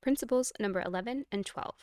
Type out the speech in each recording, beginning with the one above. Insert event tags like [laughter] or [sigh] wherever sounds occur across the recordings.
Principles number 11 and 12.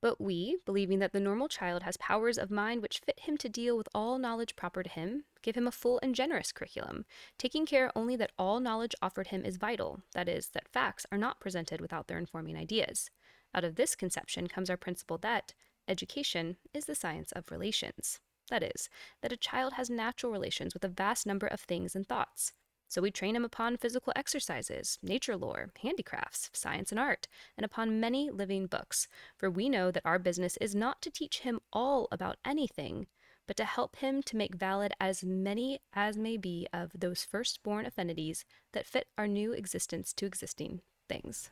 But we, believing that the normal child has powers of mind which fit him to deal with all knowledge proper to him, give him a full and generous curriculum, taking care only that all knowledge offered him is vital, that is, that facts are not presented without their informing ideas. Out of this conception comes our principle that education is the science of relations. That is, that a child has natural relations with a vast number of things and thoughts. So we train him upon physical exercises, nature lore, handicrafts, science and art, and upon many living books, for we know that our business is not to teach him all about anything, but to help him to make valid as many as may be of those firstborn affinities that fit our new existence to existing things.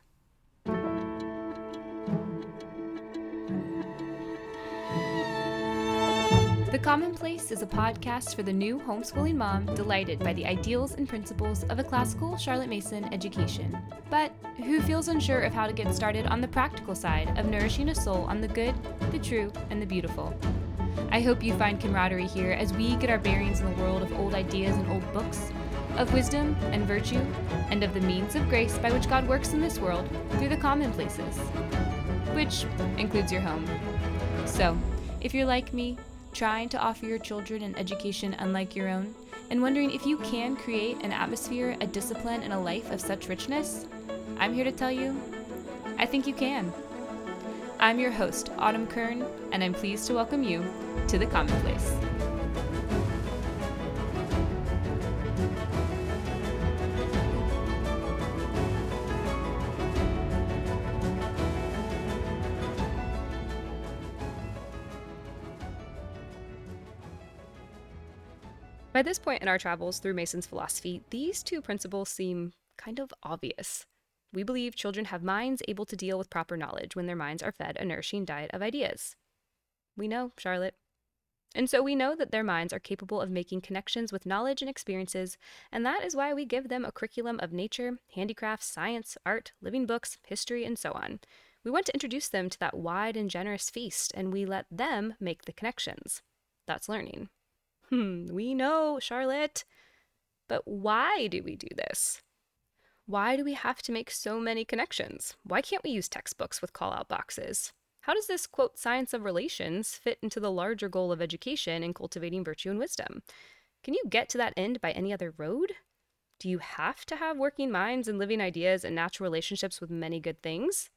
The Commonplace is a podcast for the new homeschooling mom delighted by the ideals and principles of a classical Charlotte Mason education, but who feels unsure of how to get started on the practical side of nourishing a soul on the good, the true, and the beautiful. I hope you find camaraderie here as we get our bearings in the world of old ideas and old books, of wisdom and virtue, and of the means of grace by which God works in this world through the commonplaces, which includes your home. So, if you're like me, trying to offer your children an education unlike your own, and wondering if you can create an atmosphere, a discipline, and a life of such richness, I'm here to tell you I think you can. I'm your host, Autumn Kern, and I'm pleased to welcome you to the Commonplace. By this point in our travels through Mason's philosophy, these two principles seem kind of obvious. We believe children have minds able to deal with proper knowledge when their minds are fed a nourishing diet of ideas. We know, Charlotte. And so we know that their minds are capable of making connections with knowledge and experiences, and that is why we give them a curriculum of nature, handicrafts, science, art, living books, history, and so on. We want to introduce them to that wide and generous feast, and we let them make the connections. That's learning. Hmm, we know, Charlotte. But why do we do this? Why do we have to make so many connections? Why can't we use textbooks with call out boxes? How does this, quote, science of relations fit into the larger goal of education in cultivating virtue and wisdom? Can you get to that end by any other road? Do you have to have working minds and living ideas and natural relationships with many good things?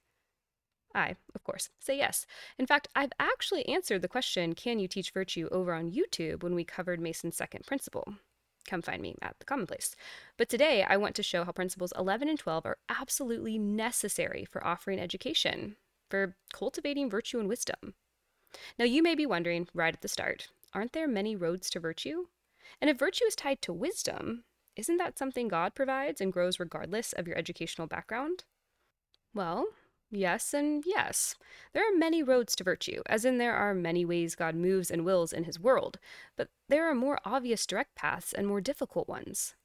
I, of course, say yes. In fact, I've actually answered the question, Can you teach virtue, over on YouTube when we covered Mason's second principle. Come find me at the commonplace. But today, I want to show how principles 11 and 12 are absolutely necessary for offering education, for cultivating virtue and wisdom. Now, you may be wondering right at the start aren't there many roads to virtue? And if virtue is tied to wisdom, isn't that something God provides and grows regardless of your educational background? Well, Yes, and yes. There are many roads to virtue, as in there are many ways God moves and wills in his world, but there are more obvious direct paths and more difficult ones.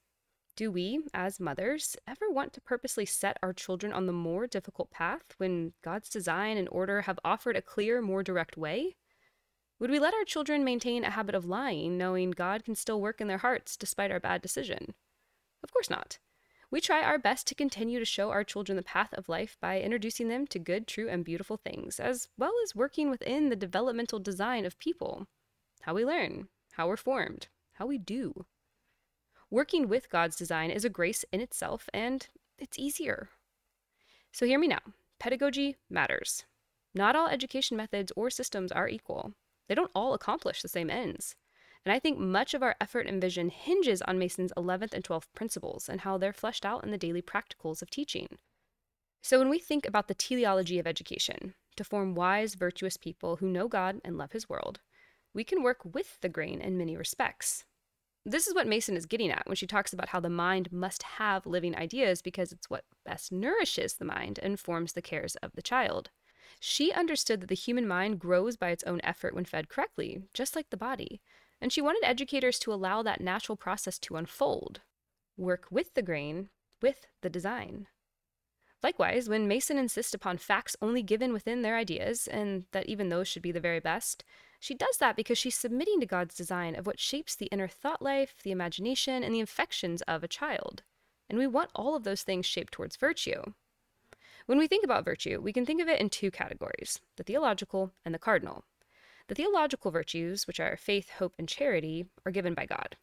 Do we, as mothers, ever want to purposely set our children on the more difficult path when God's design and order have offered a clear, more direct way? Would we let our children maintain a habit of lying, knowing God can still work in their hearts despite our bad decision? Of course not. We try our best to continue to show our children the path of life by introducing them to good, true, and beautiful things, as well as working within the developmental design of people how we learn, how we're formed, how we do. Working with God's design is a grace in itself, and it's easier. So, hear me now pedagogy matters. Not all education methods or systems are equal, they don't all accomplish the same ends. And I think much of our effort and vision hinges on Mason's 11th and 12th principles and how they're fleshed out in the daily practicals of teaching. So when we think about the teleology of education, to form wise, virtuous people who know God and love his world, we can work with the grain in many respects. This is what Mason is getting at when she talks about how the mind must have living ideas because it's what best nourishes the mind and forms the cares of the child. She understood that the human mind grows by its own effort when fed correctly, just like the body and she wanted educators to allow that natural process to unfold, work with the grain, with the design. Likewise, when Mason insists upon facts only given within their ideas, and that even those should be the very best, she does that because she's submitting to God's design of what shapes the inner thought life, the imagination, and the affections of a child. And we want all of those things shaped towards virtue. When we think about virtue, we can think of it in two categories the theological and the cardinal. The theological virtues, which are faith, hope, and charity, are given by God.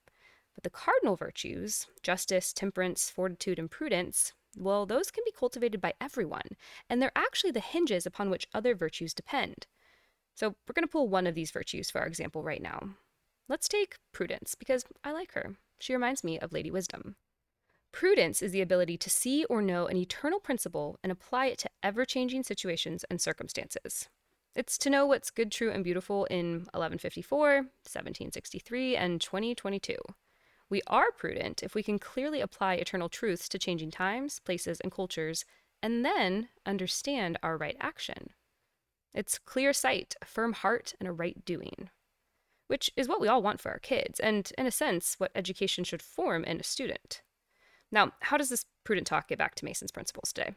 But the cardinal virtues, justice, temperance, fortitude, and prudence, well, those can be cultivated by everyone, and they're actually the hinges upon which other virtues depend. So we're going to pull one of these virtues for our example right now. Let's take prudence, because I like her. She reminds me of Lady Wisdom. Prudence is the ability to see or know an eternal principle and apply it to ever changing situations and circumstances. It's to know what's good, true, and beautiful in 1154, 1763, and 2022. We are prudent if we can clearly apply eternal truths to changing times, places, and cultures, and then understand our right action. It's clear sight, a firm heart, and a right doing, which is what we all want for our kids, and in a sense, what education should form in a student. Now, how does this prudent talk get back to Mason's principles today?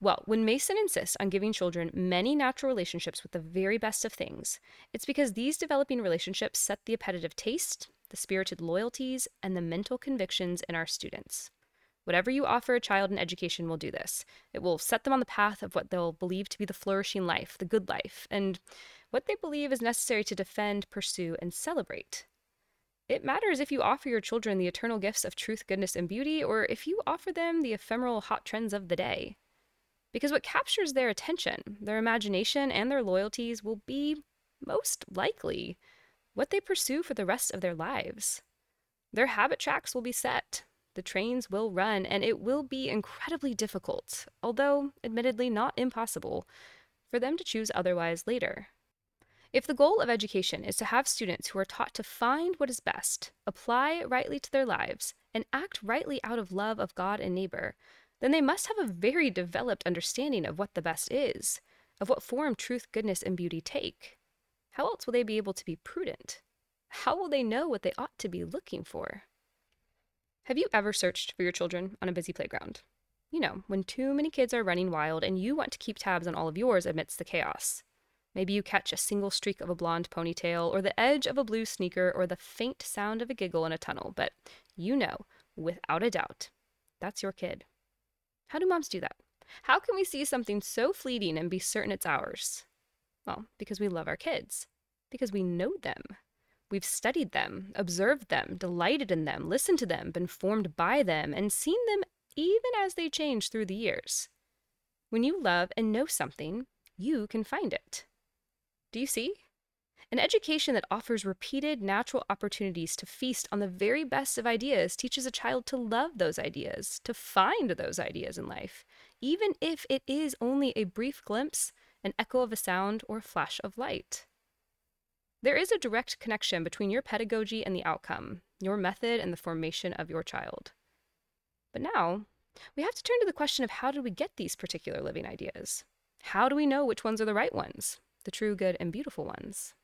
Well, when Mason insists on giving children many natural relationships with the very best of things, it's because these developing relationships set the appetitive taste, the spirited loyalties, and the mental convictions in our students. Whatever you offer a child in education will do this. It will set them on the path of what they'll believe to be the flourishing life, the good life, and what they believe is necessary to defend, pursue, and celebrate. It matters if you offer your children the eternal gifts of truth, goodness, and beauty, or if you offer them the ephemeral hot trends of the day. Because what captures their attention, their imagination, and their loyalties will be, most likely, what they pursue for the rest of their lives. Their habit tracks will be set, the trains will run, and it will be incredibly difficult, although admittedly not impossible, for them to choose otherwise later. If the goal of education is to have students who are taught to find what is best, apply rightly to their lives, and act rightly out of love of God and neighbor, then they must have a very developed understanding of what the best is, of what form truth, goodness, and beauty take. How else will they be able to be prudent? How will they know what they ought to be looking for? Have you ever searched for your children on a busy playground? You know, when too many kids are running wild and you want to keep tabs on all of yours amidst the chaos. Maybe you catch a single streak of a blonde ponytail, or the edge of a blue sneaker, or the faint sound of a giggle in a tunnel, but you know, without a doubt, that's your kid. How do moms do that? How can we see something so fleeting and be certain it's ours? Well, because we love our kids, because we know them. We've studied them, observed them, delighted in them, listened to them, been formed by them, and seen them even as they change through the years. When you love and know something, you can find it. Do you see? An education that offers repeated natural opportunities to feast on the very best of ideas teaches a child to love those ideas, to find those ideas in life, even if it is only a brief glimpse, an echo of a sound, or a flash of light. There is a direct connection between your pedagogy and the outcome, your method and the formation of your child. But now, we have to turn to the question of how do we get these particular living ideas? How do we know which ones are the right ones? The true, good, and beautiful ones.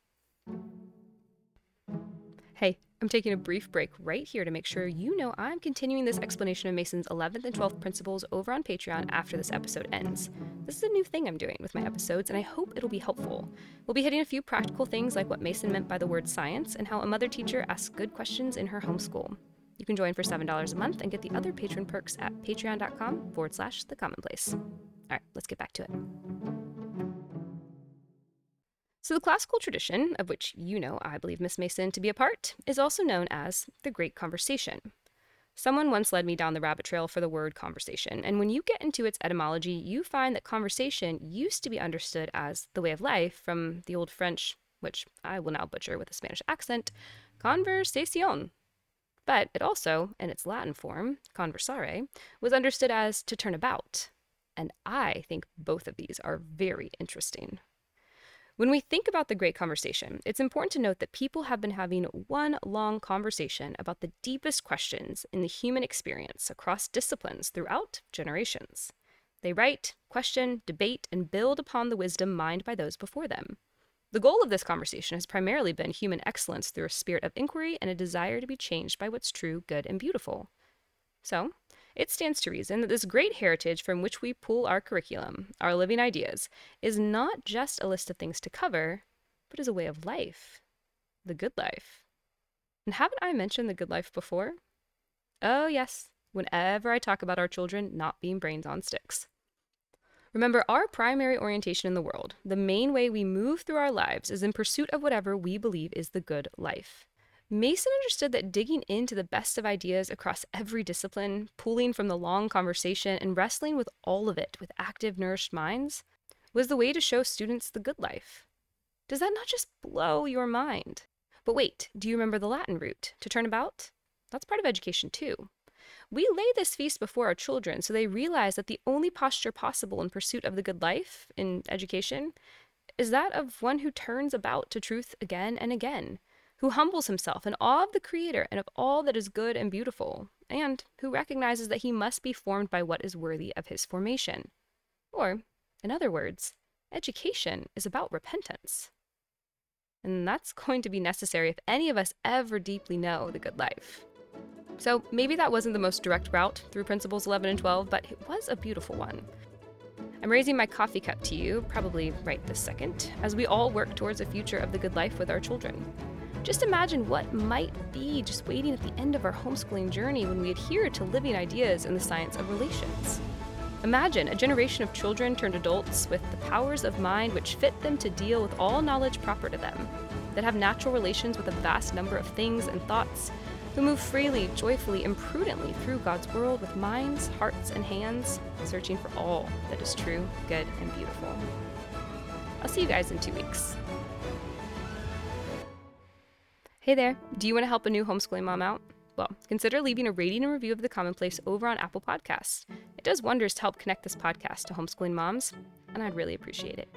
Hey, I'm taking a brief break right here to make sure you know I'm continuing this explanation of Mason's 11th and 12th principles over on Patreon after this episode ends. This is a new thing I'm doing with my episodes, and I hope it'll be helpful. We'll be hitting a few practical things like what Mason meant by the word science and how a mother teacher asks good questions in her homeschool. You can join for $7 a month and get the other patron perks at patreon.com forward slash the commonplace. All right, let's get back to it. So, the classical tradition, of which you know I believe Miss Mason to be a part, is also known as the Great Conversation. Someone once led me down the rabbit trail for the word conversation, and when you get into its etymology, you find that conversation used to be understood as the way of life from the Old French, which I will now butcher with a Spanish accent, conversation. But it also, in its Latin form, conversare, was understood as to turn about. And I think both of these are very interesting. When we think about the Great Conversation, it's important to note that people have been having one long conversation about the deepest questions in the human experience across disciplines throughout generations. They write, question, debate, and build upon the wisdom mined by those before them. The goal of this conversation has primarily been human excellence through a spirit of inquiry and a desire to be changed by what's true, good, and beautiful. So, it stands to reason that this great heritage from which we pull our curriculum, our living ideas, is not just a list of things to cover, but is a way of life. The good life. And haven't I mentioned the good life before? Oh, yes, whenever I talk about our children not being brains on sticks. Remember, our primary orientation in the world, the main way we move through our lives, is in pursuit of whatever we believe is the good life. Mason understood that digging into the best of ideas across every discipline, pulling from the long conversation, and wrestling with all of it with active, nourished minds was the way to show students the good life. Does that not just blow your mind? But wait, do you remember the Latin root, to turn about? That's part of education too. We lay this feast before our children so they realize that the only posture possible in pursuit of the good life, in education, is that of one who turns about to truth again and again, who humbles himself in awe of the Creator and of all that is good and beautiful, and who recognizes that he must be formed by what is worthy of his formation. Or, in other words, education is about repentance. And that's [laughs] going to be necessary if any of us ever deeply know the good life. So maybe that wasn't the most direct route through Principles 11 and 12, but it was a beautiful one. I'm raising my coffee cup to you, probably right this second, as we all work towards a future of the good life with our children. Just imagine what might be just waiting at the end of our homeschooling journey when we adhere to living ideas in the science of relations. Imagine a generation of children turned adults with the powers of mind which fit them to deal with all knowledge proper to them, that have natural relations with a vast number of things and thoughts, who move freely, joyfully, and prudently through God's world with minds, hearts, and hands, searching for all that is true, good, and beautiful. I'll see you guys in two weeks. Hey there, do you want to help a new homeschooling mom out? Well, consider leaving a rating and review of the commonplace over on Apple Podcasts. It does wonders to help connect this podcast to homeschooling moms, and I'd really appreciate it.